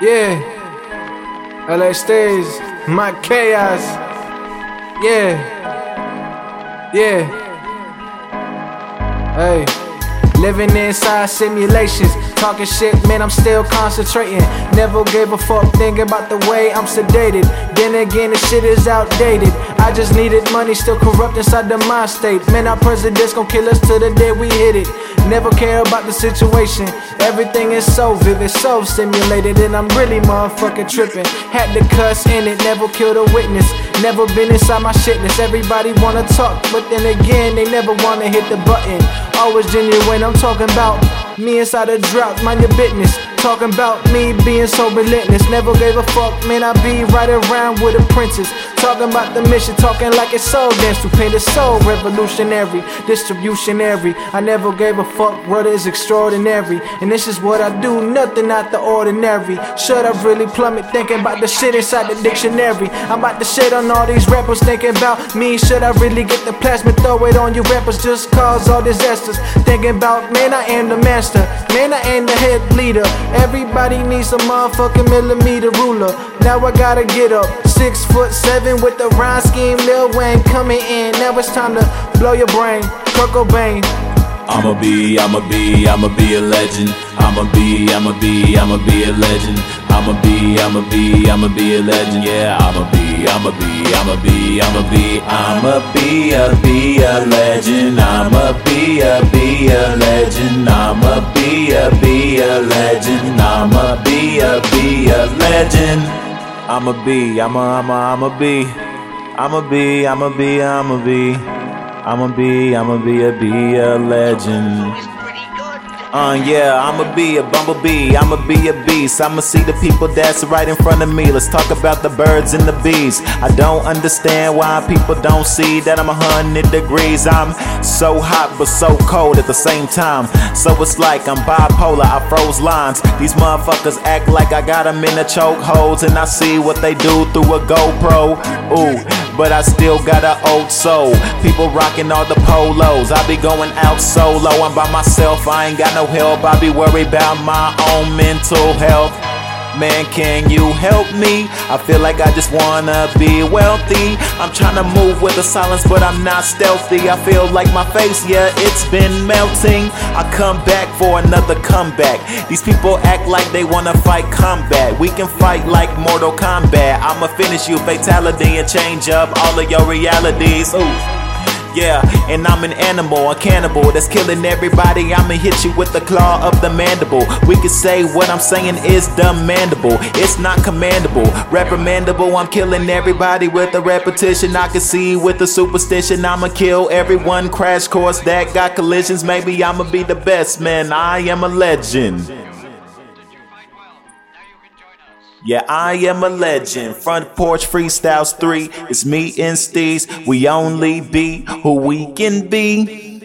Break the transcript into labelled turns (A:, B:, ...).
A: Yeah. LA Steez, Mike Khaos. Yeah. Yeah. Hey. Living inside simulations. Talking shit, man, I'm still concentrating. Never gave a fuck thinking about the way I'm sedated. Then again, the shit is outdated. I just needed money, still corrupt inside the mind state. Man, our president's gon' kill us to the day we hit it. Never care about the situation. Everything is so vivid, so stimulated, and I'm really motherfucking tripping. Had to cuss in it, never killed a witness. Never been inside my shitness. Everybody wanna talk, but then again, they never wanna hit the button. Always genuine, I'm talking about me inside a drought, mind your business. Talking about me being so relentless. Never gave a fuck, man. I be right around with a princess. Talking about the mission, talking like it's so dance to paint a soul revolutionary, distributionary. I never gave a fuck, what is extraordinary. And this is what I do, nothing out the ordinary. Should I really plummet thinking about the shit inside the dictionary? I'm about to shit on all these rappers thinking about me. Should I really get the plasma, throw it on you rappers just cause all disasters? Thinking about, man, I am the master, man, I am the head leader. Everybody needs a motherfucking millimeter ruler. Now I gotta get up. Six foot seven with the rhyme scheme, Lil Wayne coming in. Now it's time to blow your brain. Kurt Cobain.
B: I'ma be, I'ma be, I'ma be a legend. I'ma be, I'ma be, I'ma be a legend. I'ma be, I'ma be, I'ma be a legend. Yeah, I'ma be, I'ma be, I'ma be, I'ma be, I'ma be a be a legend. I'ma be a be a legend. I'ma be a be a legend. I'ma be a be a legend. I'ma be, I'ma, I'ma, I'ma be. I'ma be, I'ma be, I'ma be. I'ma be, I'ma be a be a legend. Uh, yeah, I'ma be a bumblebee, I'ma be a beast. I'ma see the people that's right in front of me. Let's talk about the birds and the bees. I don't understand why people don't see that I'm a hundred degrees. I'm so hot but so cold at the same time. So it's like I'm bipolar, I froze lines. These motherfuckers act like I got them in a chokeholds, and I see what they do through a GoPro. Ooh, but I still got an old soul. People rocking all the polos. I be going out solo. I'm by myself, I ain't got no help. I be worried about my own mental health. Man, can you help me? I feel like I just wanna be wealthy. I'm trying to move with the silence, but I'm not stealthy. I feel like my face, yeah, it's been melting. I come back for another comeback. These people act like they wanna fight combat. We can fight like Mortal Kombat. I'ma finish you, fatality, and change up all of your realities. Ooh. Yeah, and I'm an animal, a cannibal that's killing everybody. I'ma hit you with the claw of the mandible. We could say what I'm saying is demandable. It's not commandable, reprimandable. I'm killing everybody with a repetition. I can see with the superstition. I'ma kill everyone. Crash course that got collisions. Maybe I'ma be the best man. I am a legend. Yeah, I am a legend. Front porch freestyles three. It's me and Steez. We only be who we can be.